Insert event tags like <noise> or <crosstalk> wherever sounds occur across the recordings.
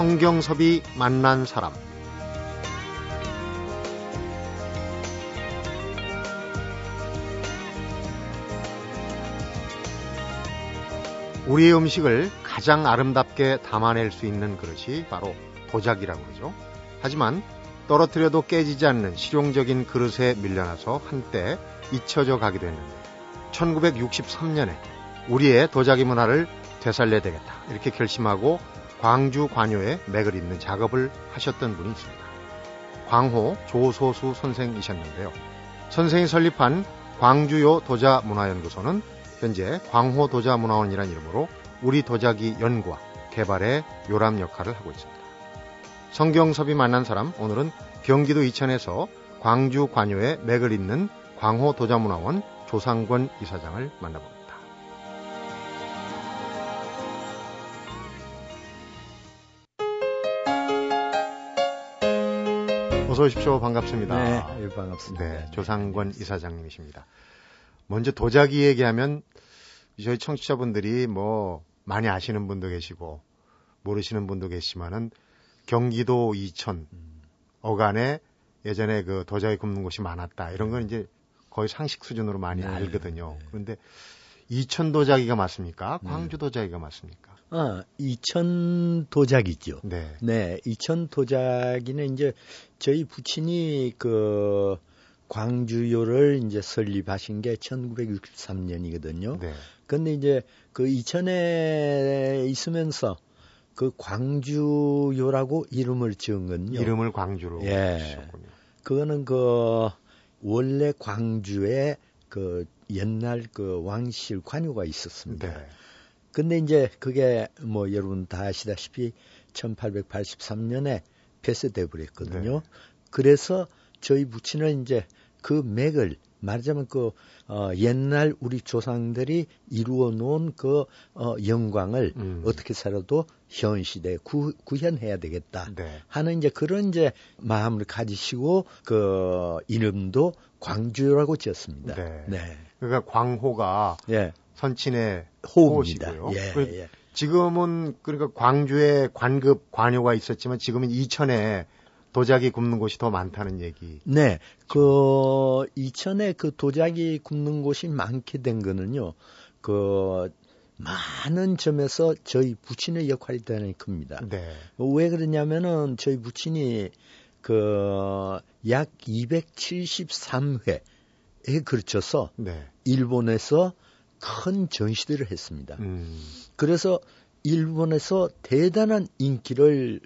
성경섭이 만난 사람 우리의 음식을 가장 아름답게 담아낼 수 있는 그릇이 바로 도자기라고 그러죠. 하지만 떨어뜨려도 깨지지 않는 실용적인 그릇에 밀려나서 한때 잊혀져 가기도 했는데 1963년에 우리의 도자기 문화를 되살려야 되겠다 이렇게 결심하고 광주 관요에 맥을 잇는 작업을 하셨던 분이 있습니다. 광호 조소수 선생이셨는데요. 선생이 설립한 광주요 도자 문화연구소는 현재 광호 도자 문화원이라는 이름으로 우리 도자기 연구와 개발의 요람 역할을 하고 있습니다. 성경섭이 만난 사람 오늘은 경기도 이천에서 광주 관요에 맥을 잇는 광호 도자문화원 조상권 이사장을 만나봅니다. 어서 오십시오. 반갑습니다. 네, 반갑습니다. 네, 조상권 이사장님이십니다. 먼저 도자기 얘기하면 저희 청취자분들이 뭐 많이 아시는 분도 계시고 모르시는 분도 계시지만은 경기도 이천 어간에 예전에 그 도자기 굽는 곳이 많았다 이런 건 이제 거의 상식 수준으로 많이 네, 알거든요. 네. 그런데 이천 도자기가 맞습니까? 광주 도자기가 맞습니까? 아, 이천 도자기죠. 네. 네, 이천 도자기는 이제 저희 부친이 그 광주요를 이제 설립하신 게 1963년이거든요. 네. 근데 이제 그 이천에 있으면서 그 광주요라고 이름을 지은 건요. 이름을 광주로 예. 주셨군요. 그거는 그 원래 광주에 그 옛날 그 왕실 관유가 있었습니다. 네. 근데 이제 그게 뭐 여러분 다 아시다시피 1883년에 폐쇄돼 버렸거든요. 네. 그래서 저희 부친은 이제 그 맥을 말하자면 그 어, 옛날 우리 조상들이 이루어 놓은 그 어, 영광을 음. 어떻게 살아도 현 시대에 구, 구현해야 되겠다 네. 하는 이제 그런 이제 마음을 가지시고 그 이름도 광주라고 지었습니다. 네. 네. 그러니까 광호가 예. 선친의 호흡입니다. 호시고요. 예, 그 예. 지금은 그러니까 광주에 관급 관요가 있었지만 지금은 이천에 도자기 굽는 곳이 더 많다는 얘기. 네, 그 이천에 그 도자기 굽는 곳이 많게 된 거는요. 그 많은 점에서 저희 부친의 역할이 대단히 큽니다. 네. 왜 그러냐면은 저희 부친이 그 약 273회에 걸쳐서 네. 일본에서 큰 전시들을 했습니다. 음. 그래서 일본에서 대단한 인기를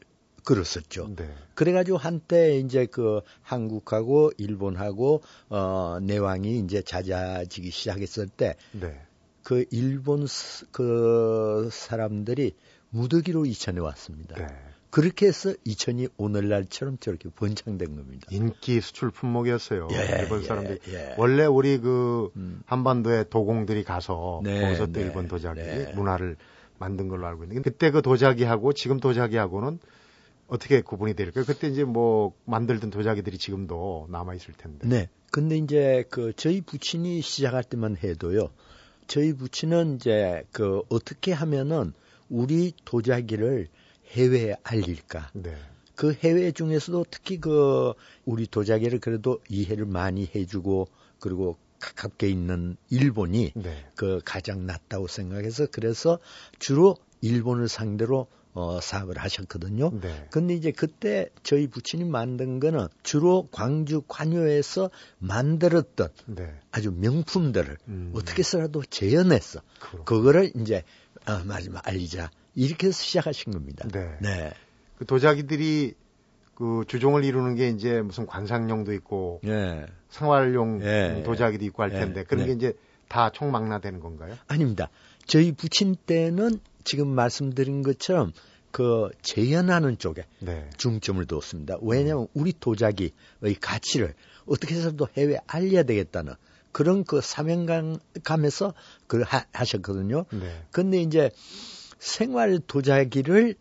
끌었었죠. 네. 그래가지고 한때 이제 그 한국하고 일본하고 어 내왕이 이제 잦아지기 시작했을 때그 네. 일본 스- 그 사람들이 무더기로 이천에 왔습니다. 네. 그렇게 해서 이천이 오늘날처럼 저렇게 번창된 겁니다. 인기 수출 품목이었어요. 예, 일본 예, 사람들이 예. 원래 우리 그 음. 한반도에 도공들이 가서 네, 거기서 또 네, 일본 도자기 네. 문화를 만든 걸로 알고 있는데 그때 그 도자기하고 지금 도자기하고는 어떻게 구분이 될까요? 그때 이제 뭐 만들던 도자기들이 지금도 남아 있을 텐데. 네. 근데 이제 그 저희 부친이 시작할 때만 해도요. 저희 부친은 이제 그 어떻게 하면은 우리 도자기를 해외에 알릴까? 네. 그 해외 중에서도 특히 그 우리 도자기를 그래도 이해를 많이 해주고 그리고 가깝게 있는 일본이 네. 그 가장 낫다고 생각해서 그래서 주로 일본을 상대로 어 사업을 하셨거든요. 네. 근데 이제 그때 저희 부친이 만든 거는 주로 광주 관요에서 만들었던 네. 아주 명품들을 음. 어떻게 해서라도 재현했어. 그렇군요. 그거를 이제 어, 마지막 알리자 이렇게 해서 시작하신 겁니다. 네. 네. 그 도자기들이 그 주종을 이루는 게 이제 무슨 관상용도 있고 예. 생활용 예, 도자기도 있고 할 예, 텐데 그런 게 네. 이제 다 총망라되는 건가요? 아닙니다. 저희 부친 때는 지금 말씀드린 것처럼 그 재현하는 쪽에 네. 중점을 두었습니다. 왜냐하면 우리 도자기의 가치를 어떻게 해서도 해외에 알려야 되겠다는 그런 그 사명감에서 그걸 하, 하셨거든요. 네. 근데 이제 생활 도자기를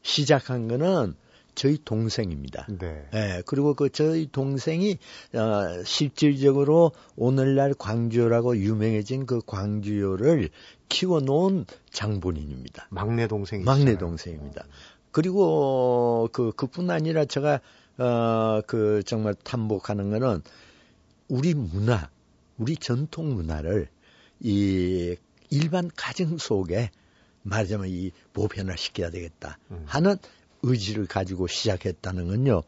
시작한 거는 저희 동생입니다. 네. 예, 그리고 그 저희 동생이 어, 실질적으로 오늘날 광주요라고 유명해진 그 광주요를 키워놓은 장본인입니다. 막내 동생이 막내 동생입니다. 그리고 그 그뿐 아니라 제가 어 그 정말 탐복하는 거는 우리 문화, 우리 전통 문화를 이 일반 가정 속에 말하자면 이 보편화 시켜야 되겠다 음. 하는 의지를 가지고 시작했다는 건요.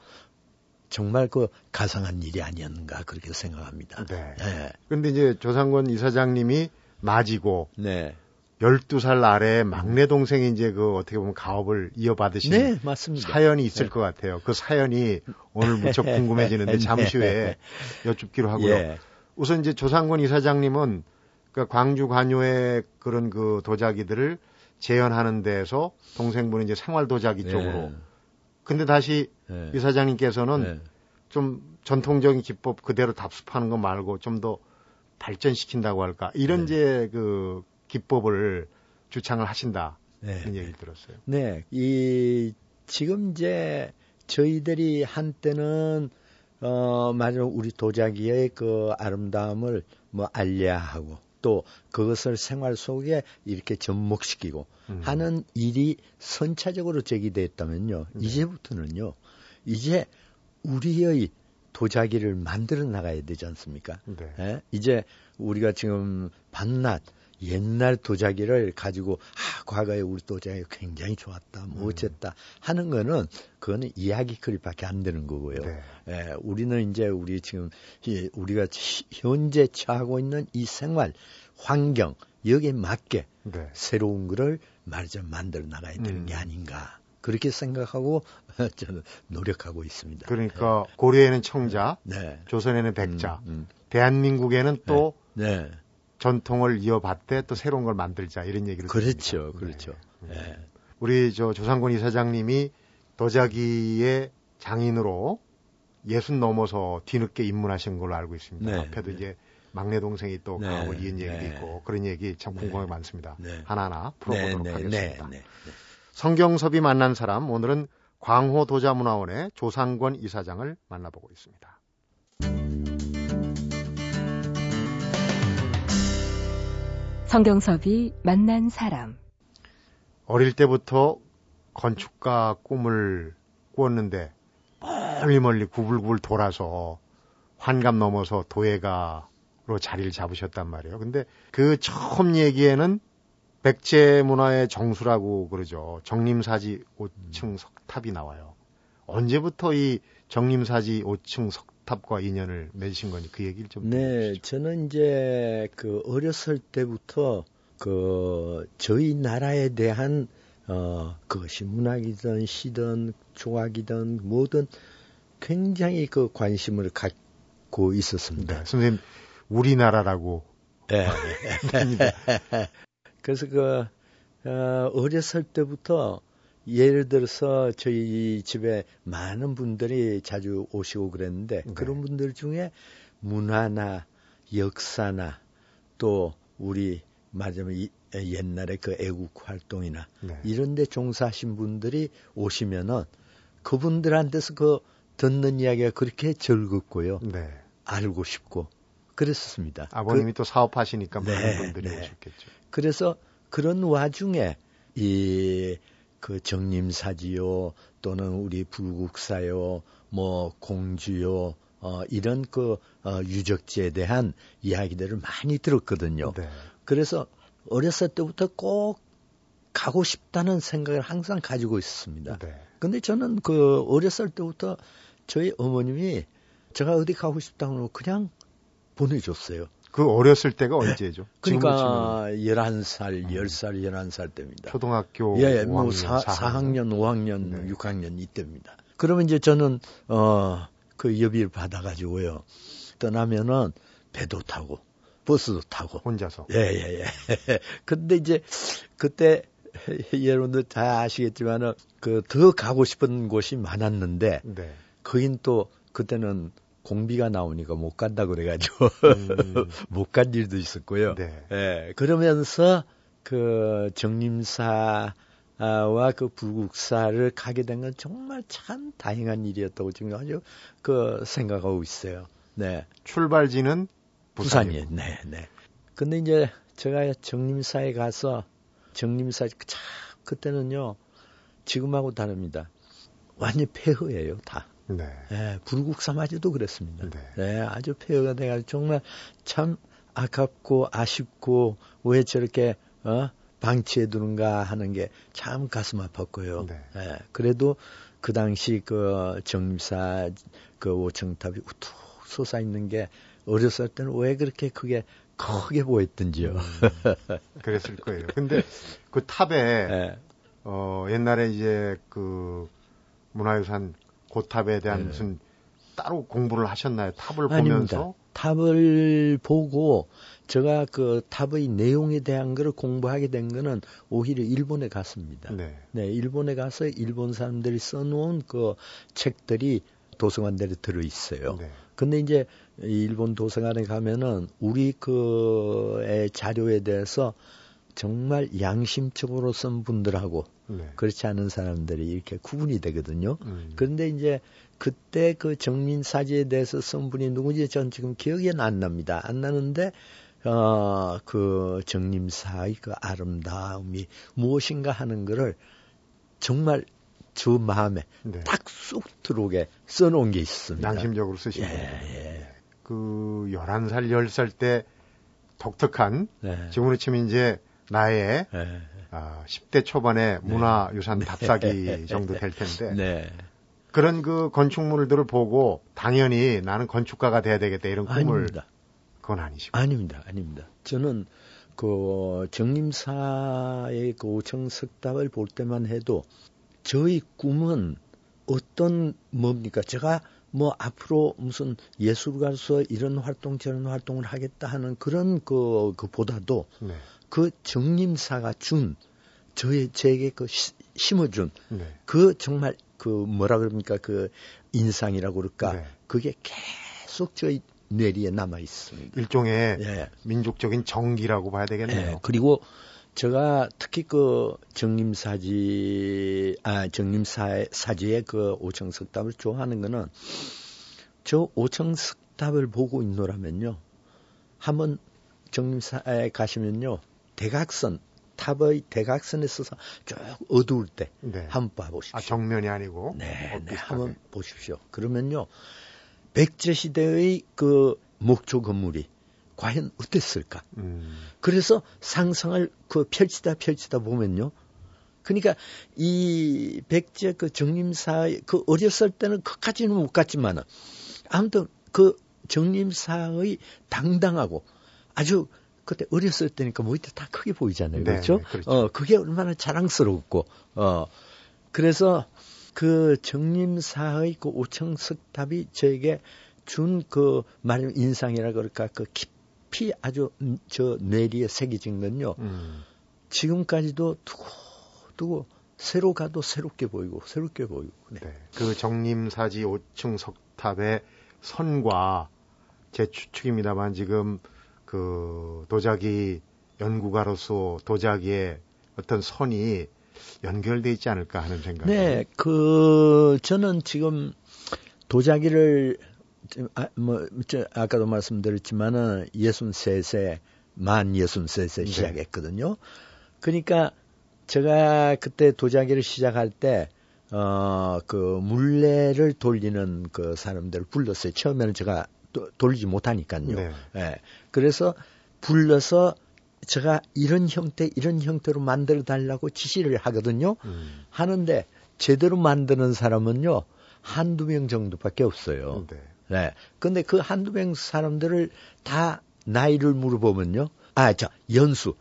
정말 그 가상한 일이 아니었는가 그렇게 생각합니다. 네. 네. 그런데 이제 조상권 이사장님이 맞이고 네. 12살 아래 막내 동생이 이제 그 어떻게 보면 가업을 이어받으신 네, 맞습니다. 사연이 있을 네. 것 같아요. 그 사연이 오늘 무척 <laughs> 궁금해지는데 잠시 후에 여쭙기로 하고요. 예. 우선 이제 조상권 이사장님은 그 광주 관요의 그런 그 도자기들을 재현하는 데에서 동생분은 이제 생활 도자기 예. 쪽으로 근데 다시 네. 이사장님께서는 네. 좀 전통적인 기법 그대로 답습하는 거 말고 좀 더 발전시킨다고 할까 이런 네. 이제 그 기법을 주창을 하신다 네. 얘기를 들었어요. 네, 이 지금 이제 저희들이 한때는 어 맞아 우리 도자기의 그 아름다움을 뭐 알려야 하고 또 그것을 생활 속에 이렇게 접목시키고 음. 하는 일이 선차적으로 제기됐다면요. 네. 이제부터는요. 이제 우리의 도자기를 만들어 나가야 되지 않습니까? 네. 예? 이제 우리가 지금 밤낮 옛날 도자기를 가지고 아 과거에 우리 도자기가 굉장히 좋았다 뭐 음. 어쨌다 하는 거는 그거는 이야기거리밖에 안 되는 거고요. 네. 예, 우리는 이제 우리 지금 이, 우리가 현재 처하고 있는 이 생활 환경 여기에 맞게 네. 새로운 거를 말하자면 만들어 나가야 되는 음. 게 아닌가 그렇게 생각하고 <laughs> 저는 노력하고 있습니다. 그러니까 네. 고려에는 청자, 네. 조선에는 백자, 음, 음. 대한민국에는 또 네. 네. 전통을 이어받되 또 새로운 걸 만들자 이런 얘기를 그렇죠, 드립니다. 그렇죠. 네. 네. 우리 저 조상권 이사장님이 도자기의 장인으로 예순 넘어서 뒤늦게 입문하신 걸로 알고 있습니다. 네. 앞에도 네. 이제 막내 동생이 또 네. 가고 이은 얘기도 네. 있고 그런 얘기 참 궁금한 게 많습니다. 하나하나 풀어보도록 하겠습니다. 성경섭이 만난 사람 오늘은 광호 도자문화원의 조상권 이사장을 만나보고 있습니다. 성경섭이 만난 사람. 어릴 때부터 건축가 꿈을 꾸었는데 멀리 멀리 구불구불 돌아서 환갑 넘어서 도예가로 자리를 잡으셨단 말이에요. 근데 그 처음 얘기에는 백제 문화의 정수라고 그러죠. 정림사지 5층 석탑이 나와요. 언제부터 이 정림사지 5층 석 탑과 인연을 맺으신 거니 그 얘기를 좀 네, 저는 이제 그 어렸을 때부터 그 저희 나라에 대한 어 그것이 문학이든 시든 조각이든 뭐든 굉장히 그 관심을 갖고 있었습니다. 네, 선생님 우리나라라고. 네. <laughs> 그래서 그 어, 어렸을 때부터 예를 들어서 저희 집에 많은 분들이 자주 오시고 그랬는데 네. 그런 분들 중에 문화나 역사나 또 우리 말하자면 옛날에 그 애국 활동이나 네. 이런 데 종사하신 분들이 오시면은 그분들한테서 그 듣는 이야기가 그렇게 즐겁고요. 네. 알고 싶고 그랬었습니다. 아버님이 그, 또 사업하시니까 많은 네, 분들이 네. 오셨겠죠. 그래서 그런 와중에 이 그 정림사지요 또는 우리 불국사요 뭐 공주요 어 이런 그 어, 유적지에 대한 이야기들을 많이 들었거든요. 네. 그래서 어렸을 때부터 꼭 가고 싶다는 생각을 항상 가지고 있었습니다. 네. 근데 저는 그 어렸을 때부터 저희 어머님이 제가 어디 가고 싶다고 그냥 보내줬어요. 그 어렸을 때가 언제죠? 그러니까 11살, 10살, 11살 때입니다. 초등학교 예, 예뭐 4, 4학년, 5학년, 네. 6학년 이때입니다. 그러면 이제 저는 어, 그 여비를 받아 가지고요. 떠나면은 배도 타고 버스도 타고 혼자서. 예, 예, 예. <laughs> 근데 이제 그때 <laughs> 여러분들 다 아시겠지만은 그 더 가고 싶은 곳이 많았는데 네. 거긴 또 그때는 공비가 나오니까 못 간다 그래가지고 음. <laughs> 못간 일도 있었고요. 네. 예, 그러면서 그 정림사와 그 불국사를 가게 된 건 정말 참 다행한 일이었다고 지금 아주 그 생각하고 있어요. 네. 출발지는 부산이에요. 네, 네. 근데 이제 제가 정림사에 가서 정림사 참 그때는요 지금하고 다릅니다. 완전 폐허예요, 다. 네. 예, 불국사마저도 그랬습니다. 네. 예, 아주 폐허가 돼가지고 정말 참 아깝고 아쉽고 왜 저렇게 어? 방치해 두는가 하는 게 참 가슴 아팠고요. 네. 예, 그래도 그 당시 그 정사 그 오청탑이 우뚝 솟아 있는 게 어렸을 때는 왜 그렇게 크게 크게 보였던지요. 음, 그랬을 거예요. 근데 그 탑에 <laughs> 예, 어 옛날에 이제 그 문화유산 고탑에 대한 네. 무슨 따로 공부를 하셨나요? 탑을 아닙니다. 보면서 탑을 보고 제가 그 탑의 내용에 대한 거를 공부하게 된 거는 오히려 일본에 갔습니다. 네. 네, 일본에 가서 일본 사람들이 써놓은 그 책들이 도서관들에 들어 있어요. 네. 근데 이제 이 일본 도서관에 가면은 우리 그의 자료에 대해서 정말 양심적으로 쓴 분들하고 네. 그렇지 않은 사람들이 이렇게 구분이 되거든요. 음. 그런데 이제 그때 그 정민사지에 대해서 쓴 분이 누구지 전 지금 기억이 안 납니다. 안 나는데 어, 그 정림사의 그 아름다움이 무엇인가 하는 거를 정말 저 마음에 네. 딱쑥 들어오게 써놓은 게 있습니다. 양심적으로 쓰신 예, 거예요. 예. 그 11살, 10살 때 독특한 네. 지금으로 치면 이제 나의 예. 아, 10대 초반의 문화유산 답사기 <laughs> 정도 될 텐데 네. 그런 그 건축물들을 보고 당연히 나는 건축가가 돼야 되겠다 이런 꿈을 아닙니다. 그건 아니시고 아닙니다. 아닙니다. 저는 그 정림사의 그 오청석답을 볼 때만 해도 저희 꿈은 어떤 뭡니까? 제가 뭐 앞으로 무슨 예술가로서 이런 활동 저런 활동을 하겠다 하는 그런 그 그보다도 네. 그 정림사가 준 저의 제게 그 시- 심어준 네. 그 정말 그 뭐라 그럽니까 그 인상이라고 그럴까 네. 그게 계속 저희 뇌리에 남아 있습니다. 일종의 예. 민족적인 정기라고 봐야 되겠네요. 예. 그리고 제가 특히 그 정림사지 아 정림사 사지의 그 오청석답을 좋아하는 거는 저 오청석답을 보고 있노라면요 한번 정림사에 가시면요 대각선 탑의 대각선에 서서 쭉 어두울 때 네. 한번 봐보십시오. 아 정면이 아니고 네, 네. 한번 보십시오. 그러면요, 백제 시대의 그 목조 건물이 과연 어땠을까? 음, 그래서 상상을 그 펼치다 펼치다 보면요. 그러니까 이 백제 그 정림사의 그 어렸을 때는 그까지는 못 갔지만은 아무튼 그 정림사의 당당하고 아주 그때 어렸을 때니까 뭐 이때 다 크게 보이잖아요. 네, 그렇죠? 네, 그렇죠. 어, 그게 얼마나 자랑스럽고 어 그래서 그 정림사의 그 오청 석탑이 저에게 준 그 말하면 인상이라 그럴까 그 깊이 아주 음, 저 뇌리에 새겨진 건요. 음, 지금까지도 두고 두고 새로 가도 새롭게 보이고 새롭게 보이고. 네. 네. 그 정림사지 5층 석탑의 선과 제 추측입니다만 지금 그 도자기 연구가로서 도자기의 어떤 선이 연결돼 있지 않을까 하는 생각이. 네, 그 저는 지금 도자기를 좀 아, 뭐 저, 아까도 말씀드렸지만은 63세 만 63세 네. 시작했거든요. 그러니까 제가 그때 도자기를 시작할 때 어, 그 물레를 돌리는 그 사람들을 불렀어요. 처음에는 제가 도- 돌리지 못하니까요. 네. 예. 그래서 불러서 제가 이런 형태, 이런 형태로 만들어 달라고 지시를 하거든요. 음, 하는데 제대로 만드는 사람은요 한두 명 정도밖에 없어요. 네. 네. 근데 그 한두 명 사람들을 다 나이를 물어보면요. 아, 저 연수를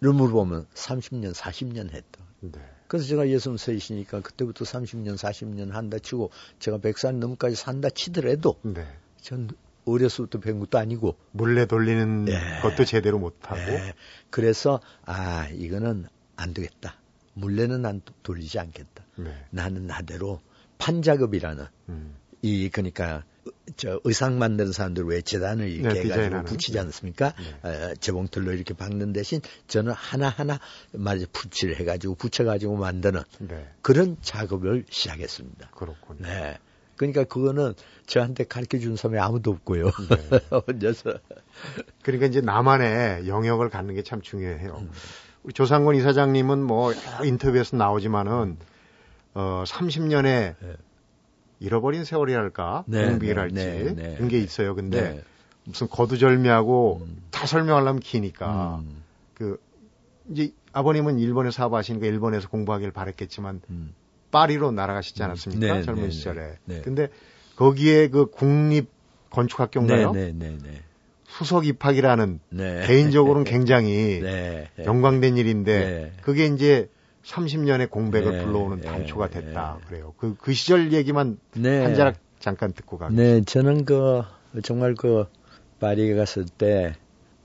물어보면 30년, 40년 했다. 네. 그래서 제가 63이시니까 그때부터 30년, 40년 한다 치고 제가 100살 넘까지 산다 치더라도 네. 전 어려서부터 배운 것도 아니고 물레 돌리는 네. 것도 제대로 못하고. 네. 그래서 아 이거는 안 되겠다. 물레는 안 도- 돌리지 않겠다. 네. 나는 나대로 판작업이라는 음, 이 그러니까 저 의상 만드는 사람들 왜 재단을 이렇게 네, 해가지고. 붙이지 않습니까? 네. 어, 재봉틀로 이렇게 박는 대신 저는 하나하나 말이죠 붙이를 해가지고 붙여가지고 만드는 네. 그런 작업을 시작했습니다. 그렇군요. 네. 그러니까 그거는 저한테 가르쳐 준 사람이 아무도 없고요. 네. <laughs> 혼자서. 그러니까 이제 나만의 영역을 갖는 게 참 중요해요. 음. 우리 조상권 이사장님은 뭐 여러 인터뷰에서 나오지만은 어 30년의 네. 잃어버린 세월이랄까 네, 공비랄지 네, 네, 네, 그런 게 있어요. 근데 네. 무슨 거두절미하고 음. 다 설명하려면 기니까 음. 그 이제 아버님은 일본에 사업하시니까 일본에서 공부하길 바랬겠지만 음. 파리로 날아가시지 않았습니까? 네, 젊은 시절에. 근데 거기에 그 국립 건축학교인가요? 수석 입학이라는 개인적으로는 <laughs> 굉장히 영광된 일인데 그게 이제 30년의 공백을 네, 불러오는 단초가 됐다. 네, 그래요. 그, 그 시절 얘기만 네. 한 자락 잠깐 듣고 가겠습니다. 네, 저는 그, 정말 그, 파리에 갔을 때,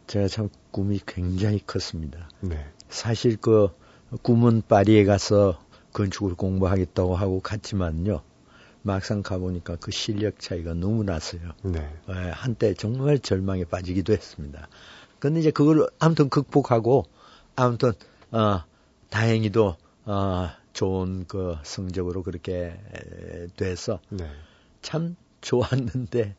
제가 참 꿈이 굉장히 컸습니다. 네. 사실 그, 꿈은 파리에 가서 건축을 공부하겠다고 하고 갔지만요. 막상 가보니까 그 실력 차이가 너무 났어요. 네. 네, 한때 정말 절망에 빠지기도 했습니다. 근데 이제 그걸 아무튼 극복하고, 아무튼, 어, 다행히도 어, 좋은 그 성적으로 그렇게 돼서 네. 참 좋았는데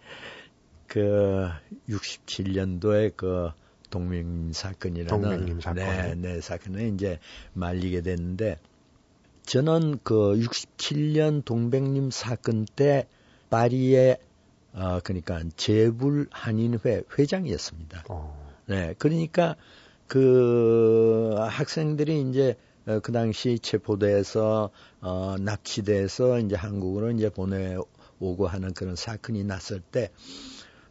그 67년도에 그 동맹 사건이라는 동맹님 사건 네, 네 사건에 이제 말리게 됐는데 저는 그 67년 동백님 사건 때 파리에 어 그러니까 재불 한인회 회장이었습니다. 어. 네, 그러니까 그 학생들이 이제 어, 그 당시 체포돼서 어, 납치돼서 이제 한국으로 이제 보내오고 하는 그런 사건이 났을 때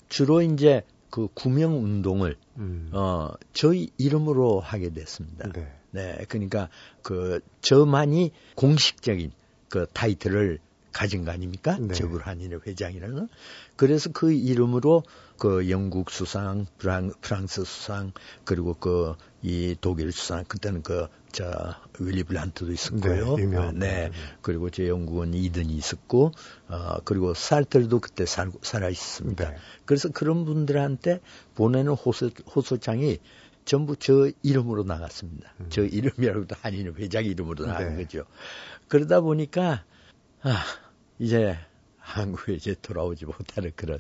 주로 이제 그 구명 운동을 음. 어 저희 이름으로 하게 됐습니다. 네. 네. 그러니까 그 저만이 공식적인 그 타이틀을 가진 거 아닙니까? 네. 저불한인의 회장이라는. 그래서 그 이름으로 그 영국 수상, 프랑, 프랑스 수상, 그리고 그 이 독일 수상, 그때는 그, 저, 윌리 블란트도 있었고요. 네, 유명. 네. 그리고 제 영국은 이든이 있었고, 어, 그리고 살들도 그때 살, 살아 있습니다. 네. 그래서 그런 분들한테 보내는 호소, 호소장이 전부 저 이름으로 나갔습니다. 음. 저 이름이라고도 아니는 회장 이름으로 나간 네. 거죠. 그러다 보니까, 아, 이제 한국에 이제 돌아오지 못하는 그런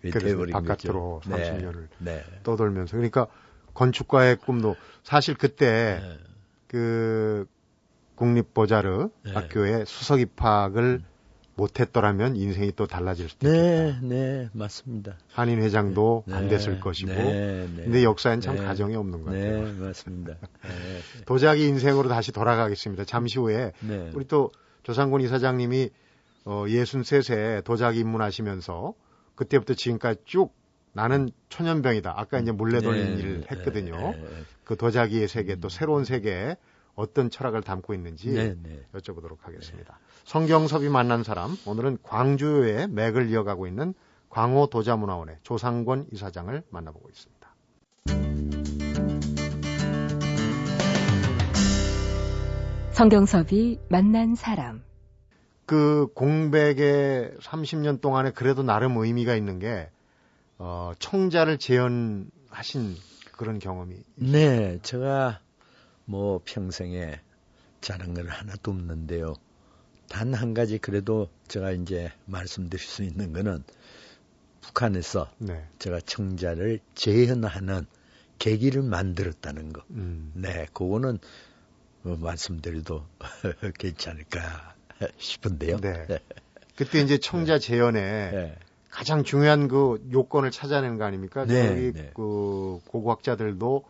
그래서 바깥으로 거죠. 30년을 네. 떠돌면서 그러니까 건축가의 꿈도 사실 그때 네. 그 국립보자르 네. 학교에 수석 입학을 음. 못했더라면 인생이 또 달라질 수도 네, 있겠다. 네, 맞습니다. 한인 회장도 네, 안 됐을 것이고. 네, 네, 근데 역사엔 참 네. 가정이 없는 것 같아요. <laughs> 네, 맞습니다. 네. 도자기 인생으로 다시 돌아가겠습니다. 잠시 후에 우리 또 조상곤 이사장님이 어, 63세 도자기 입문하시면서 그때부터 지금까지 쭉 나는 천연병이다. 아까 이제 몰래 돌린 네, 일을 했거든요. 네, 네, 그 도자기의 세계 또 새로운 세계에 어떤 철학을 담고 있는지 네, 네. 여쭤보도록 하겠습니다. 성경섭이 만난 사람 오늘은 광주의 맥을 이어가고 있는 광호 도자문화원의 조상권 이사장을 만나보고 있습니다. 성경섭이 만난 사람 그 공백의 30년 동안에 그래도 나름 의미가 있는 게 어, 청자를 재현하신 그런 경험이. 네, 제가 뭐 평생에 건 하나도 없는데요. 단 한 가지 그래도 제가 이제 말씀드릴 수 있는 거는 북한에서 네. 제가 청자를 재현하는 계기를 만들었다는 거. 음. 네, 그거는 뭐 말씀드려도 <laughs> 괜찮을까 싶은데요. 네. 그때 이제 청자 네. 재현에 네. 가장 중요한 그 요건을 찾아내는 거 아닙니까? 네, 저희 네. 그 고고학자들도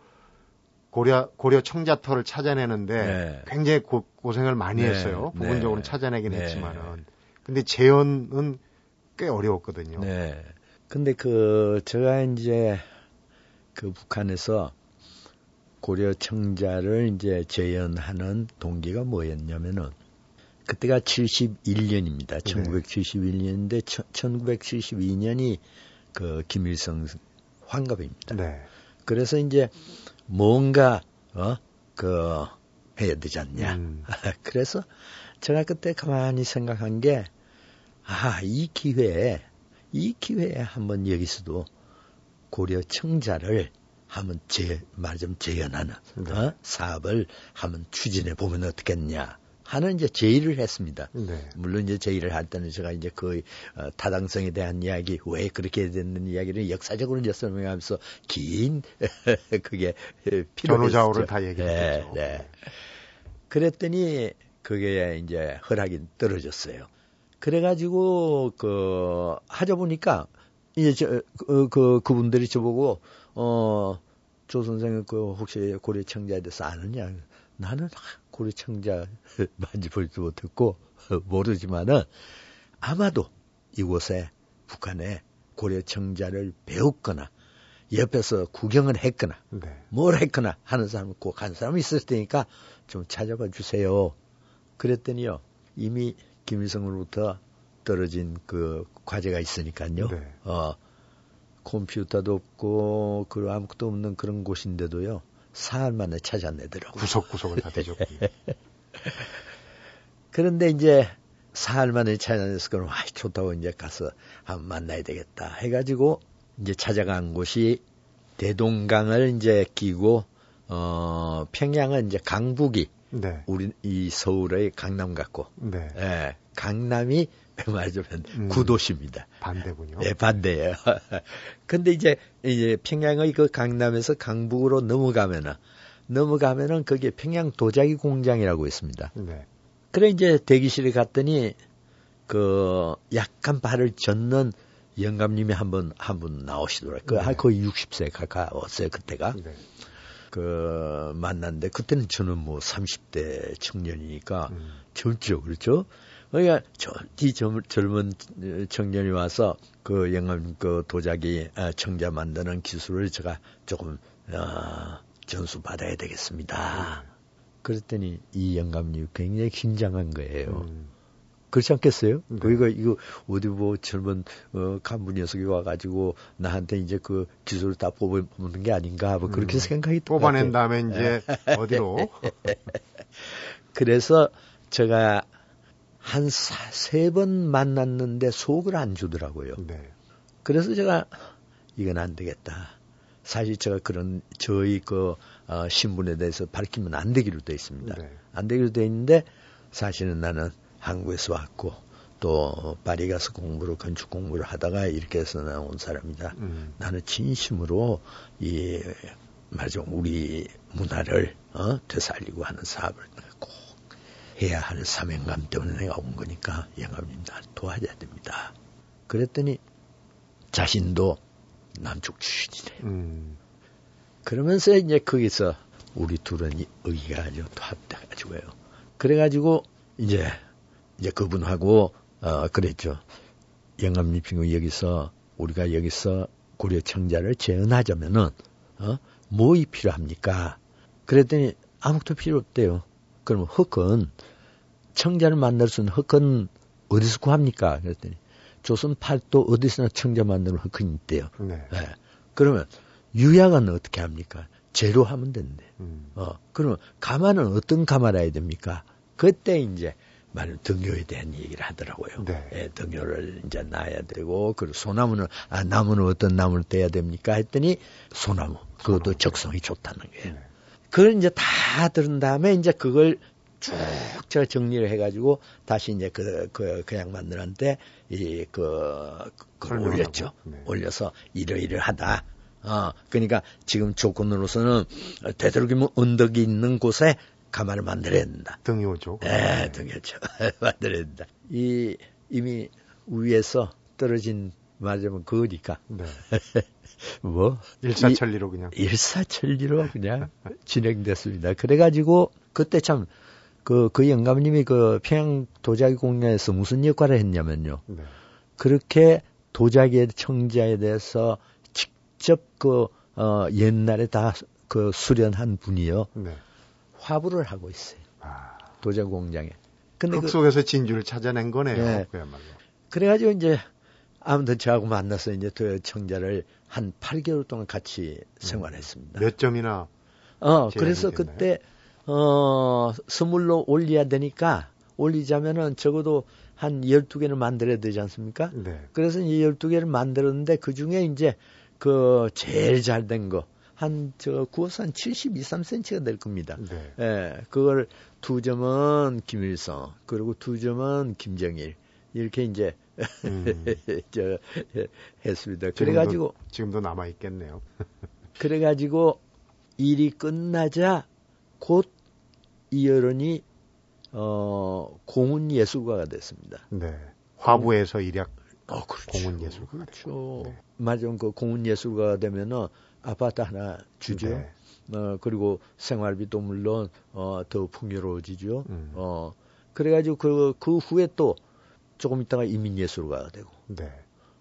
고려 고려 청자터를 찾아내는데 네. 굉장히 고, 고생을 많이 네. 했어요. 부분적으로 찾아내긴 했지만은 근데 재현은 꽤 어려웠거든요. 네. 근데 그 제가 이제 그 북한에서 고려 청자를 이제 재현하는 동기가 뭐였냐면은 그때가 71년입니다. 1971년인데 1972년이 그 김일성 환갑입니다. 네. 그래서 이제 뭔가 어그 해야 되지 않냐. 음. <laughs> 그래서 제가 그때 가만히 생각한 게 아, 이 기회에 이 기회에 한번 여기서도 고려 청자를 한번 제 말 좀 재현하는 네. 어? 사업을 한번 추진해 보면 어떻겠냐. 하는 이제 제의를 했습니다. 네. 물론 이제 제의를 할 때는 제가 이제 그 어, 타당성에 대한 이야기, 왜 그렇게 됐는 이야기를 역사적으로 이제 설명하면서 긴 <laughs> 그게 필요했죠. 전후좌우를 다 얘기했죠. 네, 네. 그랬더니 그게 이제 허락이 떨어졌어요. 그래가지고 그 하자 보니까 이제 저, 그, 그 그분들이 저보고 어조 선생님 그 혹시 고려 청자에 대해서 아느냐? 나는 고려 청자 만지보지도 못했고 <laughs> 모르지만은 아마도 이곳에 북한에 고려 청자를 배웠거나 옆에서 구경을 했거나 네. 뭘 했거나 하는 사람은 꼭한 사람이 있을 테니까 좀 찾아봐 주세요. 그랬더니요 이미 김일성으로부터 떨어진 그 과제가 있으니까요. 네. 어 컴퓨터도 없고 그 아무것도 없는 그런 곳인데도요 사흘 만에 찾아내더라고요. 구석구석을 다 뒤졌군요. <laughs> 그런데 이제 사흘 만에 찾아내서 그럼 아 좋다고 이제 가서 한번 만나야 되겠다 해가지고 이제 찾아간 곳이 대동강을 이제 끼고 어 평양은 이제 강북이 네. 우리 이 서울의 강남 같고 네. 예, 강남이 <laughs> 말하자면 음, 구도시입니다. 반대군요. 네, 반대예요. <laughs> 근데 이제 이제 평양의 그 강남에서 강북으로 넘어가면은 넘어가면은 거기에 평양 도자기 공장이라고 있습니다. 네. 그래 이제 대기실에 갔더니 그 약간 발을 젓는 영감님이 한번 한 분 나오시더라고요. 그 네. 거의 60세 가까웠어요 그때가. 네. 그 만났는데 그때는 저는 뭐 30대 청년이니까 음. 젊죠 그렇죠. 그러니까 저이 젊은 청년이 와서 그 영감 그 도자기 아, 청자 만드는 기술을 제가 조금 어, 전수 받아야 되겠습니다. 음. 그랬더니 이 영감님이 굉장히 긴장한 거예요. 음. 그렇지 않겠어요? 네. 그러니까 이거 어디 뭐 젊은 어, 간부 녀석이 와가지고 나한테 이제 그 기술을 다 뽑아보는 게 아닌가 뭐 그렇게 음. 생각이 뽑아낸 다음에 이제 <laughs> 어디로? 그래서 제가 한 세 번 만났는데 속을 안 주더라고요. 네. 그래서 제가 이건 안 되겠다. 사실 제가 그런 저희 그 어, 신분에 대해서 밝히면 안 되기로 돼 있습니다. 네. 안 되기로 돼 있는데 사실은 나는 한국에서 왔고 또 파리 가서 공부를 건축 공부를 하다가 이렇게 해서 나온 사람이다. 음. 나는 진심으로 이 말하자면 우리 문화를 어, 되살리고 하는 사업을 꼭 해야 할 사명감 때문에 내가 온 거니까 영감님 날 도와줘야 됩니다. 그랬더니 자신도 남쪽 출신이래. 음. 그러면서 이제 거기서 우리 둘은 의기가 아주 합돼가지고요. 그래가지고 이제 이제 그분하고 어 그랬죠. 영암리 핑구 여기서 우리가 여기서 고려 청자를 재현하자면은 어 뭐이 필요합니까? 그랬더니 아무것도 필요 없대요. 그러면 흑은 청자를 만날 수 있는 흑은 어디서 구합니까? 그랬더니 조선 팔도 어디서나 청자 만드는 흑은 있대요. 네. 네. 그러면 유약은 어떻게 합니까? 재료 하면 된대. 음. 어, 그러면 가마는 어떤 가마라 해야 됩니까? 그때 이제 말 등교에 대한 얘기를 하더라고요. 네. 예, 등교를 이제 놔야 되고 그리고 소나무는 아 나무는 어떤 나무를 떼야 됩니까? 했더니 소나무 그것도 소나무. 적성이 좋다는 거예요. 네. 그걸 이제 다 들은 다음에 이제 그걸 쭉 제가 정리를 해가지고 다시 이제 그, 그, 그 양반들한테 이, 그, 그 올렸죠. 네. 올려서 이러이러 하다. 어, 그러니까 지금 조건으로서는 되도록이면 언덕이 있는 곳에 가마를 만들어야 된다. 등요죠. 네, 등요죠. <laughs> 만들어야 된다. 이 이미 위에서 떨어진 말하자면 그거니까. 네. <laughs> 뭐 일사천리로 그냥 일사천리로 그냥 진행됐습니다. 그래가지고 그때 참 그, 그 영감님이 그 평양 도자기 공연에서 무슨 역할을 했냐면요. 네. 그렇게 도자기의 청자에 대해서 직접 그, 어, 옛날에 다 그 수련한 분이요. 네. 화부를 하고 있어요. 아. 도자 공장에. 근데 그 속에서 진주를 찾아낸 거네요. 네. 그야말로. 그래가지고 이제 아무튼 저하고 만나서 이제 그 청자를 한 8개월 동안 같이 음. 생활했습니다. 몇 점이나? 어, 그래서 그때, 어, 선물로 올려야 되니까 올리자면은 적어도 한 12개는 만들어야 되지 않습니까? 네. 그래서 이 12개를 만들었는데 그 중에 이제 그 제일 잘 된 거, 한, 저, 구워서 한 72, 3cm가 될 겁니다. 네. 예, 그걸 두 점은 김일성, 그리고 두 점은 김정일, 이렇게 이제, 음. <laughs> 저, 했습니다. 그래가지고. 지금도, 지금도 남아 있겠네요. <laughs> 그래가지고 일이 끝나자 곧 이 여론이 어, 공은 예술가가 됐습니다. 네. 화부에서 일약 어, 그렇죠. 공은 예술가. 그렇죠. 네. 맞아. 그 공은 예술가가 되면은 아파트 하나 주죠. 네. 어, 그리고 생활비도 물론 어, 더 풍요로워지죠. 음. 어, 그래가지고 그, 그 후에 또 조금 있다가 이민예술가가 되고, 네.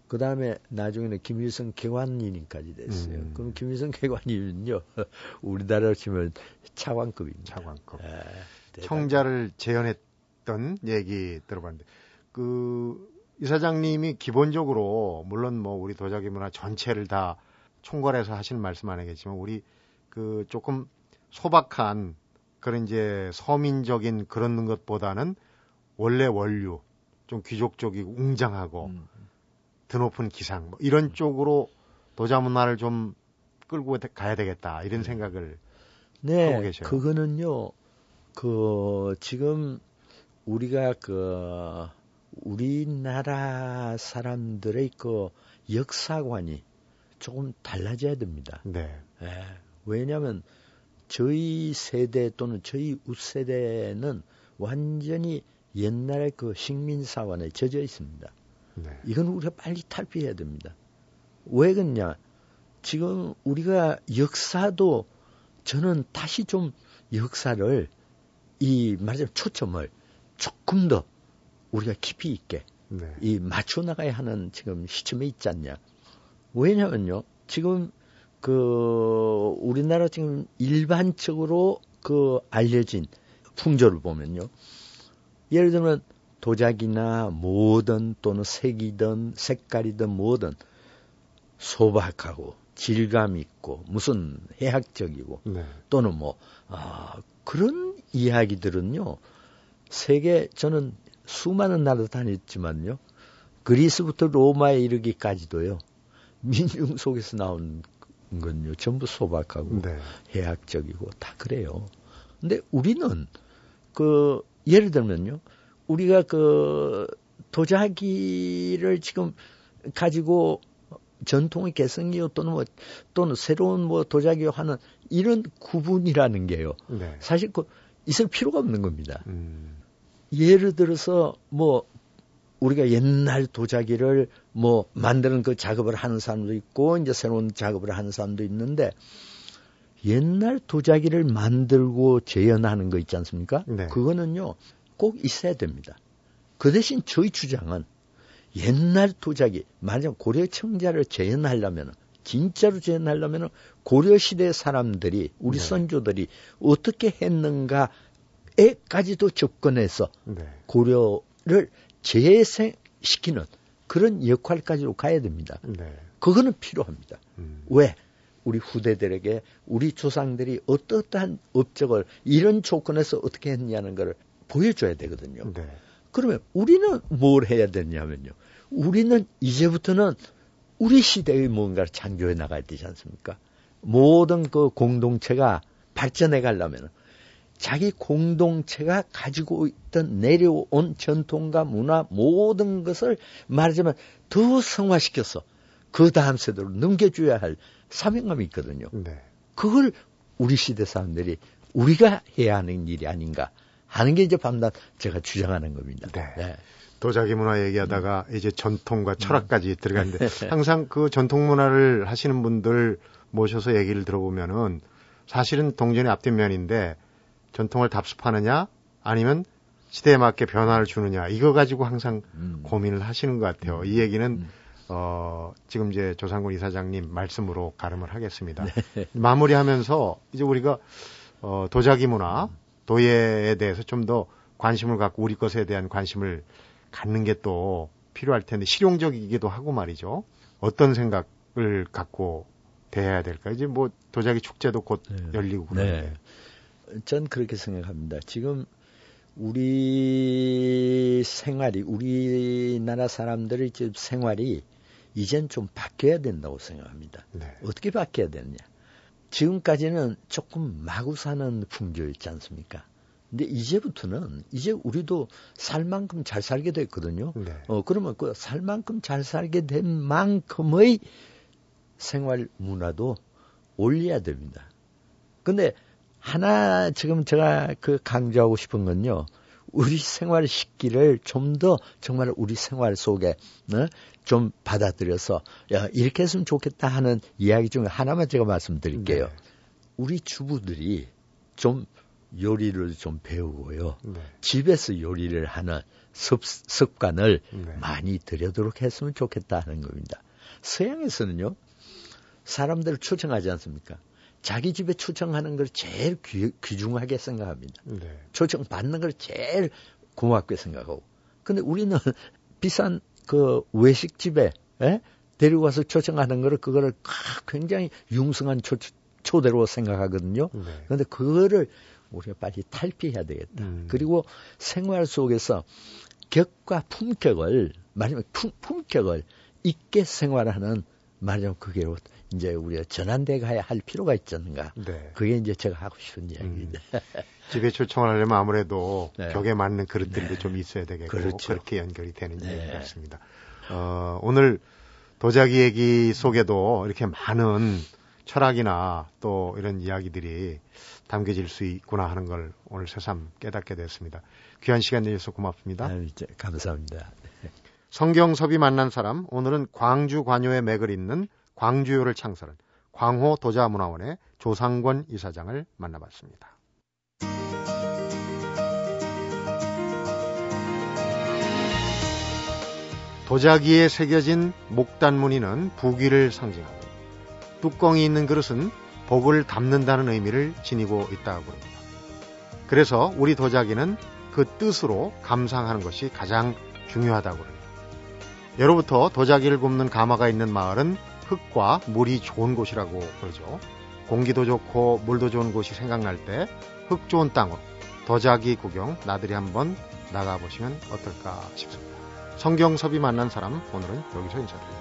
그 다음에 나중에는 김일성 개관인까지 됐어요. 음. 그럼 김일성 개관인은요, <laughs> 우리나라로 치면 차관급입니다. 차관급. 예. 청자를 재현했던 얘기 들어봤는데 그 이사장님이 기본적으로 물론 뭐 우리 도자기 문화 전체를 다 총괄해서 하시는 말씀 아니겠지만 우리 그 조금 소박한 그런 이제 서민적인 그런 것보다는 원래 원류 좀 귀족적이고 웅장하고 음. 드높은 기상 뭐 이런 쪽으로 도자 문화를 좀 끌고 가야 되겠다 이런 생각을 네, 하고 계셔요. 그거는요, 그, 지금 우리가 그, 우리나라 사람들의 그 역사관이 조금 달라져야 됩니다. 네. 예, 왜냐하면 저희 세대 또는 저희 웃세대는 완전히 옛날의 그 식민사관에 젖어 있습니다. 네. 이건 우리가 빨리 탈피해야 됩니다. 왜 그러냐? 지금 우리가 역사도 저는 다시 좀 역사를 이 말하자면 초점을 조금 더 우리가 깊이 있게 네. 이 맞춰 나가야 하는 지금 시점에 있지 않냐. 왜냐면요. 지금 그 우리나라 지금 일반적으로 그 알려진 풍조를 보면요. 예를 들면 도자기나 뭐든 또는 색이든 색깔이든 뭐든 소박하고 질감 있고 무슨 해학적이고 네. 또는 뭐 아, 그런 이야기들은요. 세계 저는 수많은 나라 다녔지만요. 그리스부터 로마에 이르기까지도요. 민중 속에서 나온 건요. 전부 소박하고 네. 해학적이고 다 그래요. 근데 우리는 그 예를 들면요. 우리가 그 도자기를 지금 가지고 전통의 개성이요 또는 뭐 또는 새로운 뭐 도자기요 하는 이런 구분이라는 게요. 네. 사실 그 있을 필요가 없는 겁니다. 음. 예를 들어서 뭐 우리가 옛날 도자기를 뭐 만드는 그 작업을 하는 사람도 있고 이제 새로운 작업을 하는 사람도 있는데 옛날 도자기를 만들고 재현하는 거 있지 않습니까? 네. 그거는요 꼭 있어야 됩니다. 그 대신 저희 주장은 옛날 도자기 만약 고려 청자를 재현하려면 진짜로 재현하려면 고려 시대 사람들이 우리 네. 선조들이 어떻게 했는가에까지도 접근해서 네. 고려를 재생시키는 그런 역할까지로 가야 됩니다. 네. 그거는 필요합니다. 음. 왜? 우리 후대들에게 우리 조상들이 어떠한 업적을 이런 조건에서 어떻게 했냐는 것을 보여줘야 되거든요. 네. 그러면 우리는 뭘 해야 되냐면요. 우리는 이제부터는 우리 시대의 뭔가를 창조해 나가야 되지 않습니까? 모든 그 공동체가 발전해 가려면 자기 공동체가 가지고 있던 내려온 전통과 문화 모든 것을 말하자면 더 성화시켜서 그 다음 세대로 넘겨줘야 할 사명감이 있거든요. 네. 그걸 우리 시대 사람들이 우리가 해야 하는 일이 아닌가 하는 게 이제 밤낮 제가 주장하는 겁니다. 네. 도자기 문화 얘기하다가 이제 전통과 철학까지 들어가는데 네. <laughs> 항상 그 전통 문화를 하시는 분들 모셔서 얘기를 들어보면은 사실은 동전의 앞뒷면인데 전통을 답습하느냐 아니면 시대에 맞게 변화를 주느냐 이거 가지고 항상 음. 고민을 하시는 것 같아요. 이 얘기는 음. 어 지금 이제 조상군 이사장님 말씀으로 가름을 하겠습니다. 네. 마무리하면서 이제 우리가 어 도자기 문화 도예에 대해서 좀 더 관심을 갖고 우리 것에 대한 관심을 갖는 게 또 필요할 텐데 실용적이기도 하고 말이죠. 어떤 생각을 갖고 대해야 될까? 이제 뭐 도자기 축제도 곧 네. 열리고 그러는데. 네. 전 그렇게 생각합니다. 지금 우리 생활이 우리나라 사람들의 지금 생활이 이젠 좀 바뀌어야 된다고 생각합니다. 네. 어떻게 바뀌어야 되느냐? 지금까지는 조금 마구 사는 풍조였지 않습니까? 근데 이제부터는 이제 우리도 살 만큼 잘 살게 됐거든요. 네. 어 그러면 그 살 만큼 잘 살게 된 만큼의 생활 문화도 올려야 됩니다. 근데 하나 지금 제가 그 강조하고 싶은 건요. 우리 생활 식기를 좀 더 정말 우리 생활 속에 어? 좀 받아들여서 야, 이렇게 했으면 좋겠다 하는 이야기 중에 하나만 제가 말씀드릴게요. 네. 우리 주부들이 좀 요리를 좀 배우고요. 네. 집에서 요리를 하는 습, 습관을 네. 많이 들여도록 했으면 좋겠다 하는 겁니다. 서양에서는요, 사람들을 초청하지 않습니까? 자기 집에 초청하는 걸 제일 귀, 중하게 생각합니다. 네. 초청 받는 걸 제일 고맙게 생각하고. 근데 우리는 <laughs> 비싼 그 외식집에 에? 예? 데리고 가서 초청하는 거를 그거를 굉장히 융성한 초, 초대로 생각하거든요. 네. 그런데 그거를 우리가 빨리 탈피해야 되겠다. 음. 그리고 생활 속에서 격과 품격을 말하자면 품, 품격을 있게 생활하는 말하자면 그게 이제 우리가 전환돼 가야 할 필요가 있지 않는가. 네. 그게 이제 제가 하고 싶은 이야기입니다. 음. <laughs> 집에 초청을 하려면 아무래도 네. 격에 맞는 그릇들도 네. 좀 있어야 되겠고 그렇죠. 그렇게 연결이 되는 네. 얘기 같습니다. 어, 오늘 도자기 얘기 속에도 이렇게 많은 철학이나 또 이런 이야기들이 담겨질 수 있구나 하는 걸 오늘 새삼 깨닫게 됐습니다. 귀한 시간 내주셔서 고맙습니다. 아 감사합니다. 성경섭이 만난 사람, 오늘은 광주 관요의 맥을 잇는 광주요를 창설한 광호 도자문화원의 조상권 이사장을 만나봤습니다. 도자기에 새겨진 목단 무늬는 부귀를 상징하고 뚜껑이 있는 그릇은 복을 담는다는 의미를 지니고 있다고 합니다. 그래서 우리 도자기는 그 뜻으로 감상하는 것이 가장 중요하다고 합니다. 예로부터 도자기를 굽는 가마가 있는 마을은 흙과 물이 좋은 곳이라고 그러죠. 공기도 좋고 물도 좋은 곳이 생각날 때 흙 좋은 땅으로 도자기 구경 나들이 한번 나가보시면 어떨까 싶습니다. 성경섭이 만난 사람 오늘은 여기서 인사드립니다.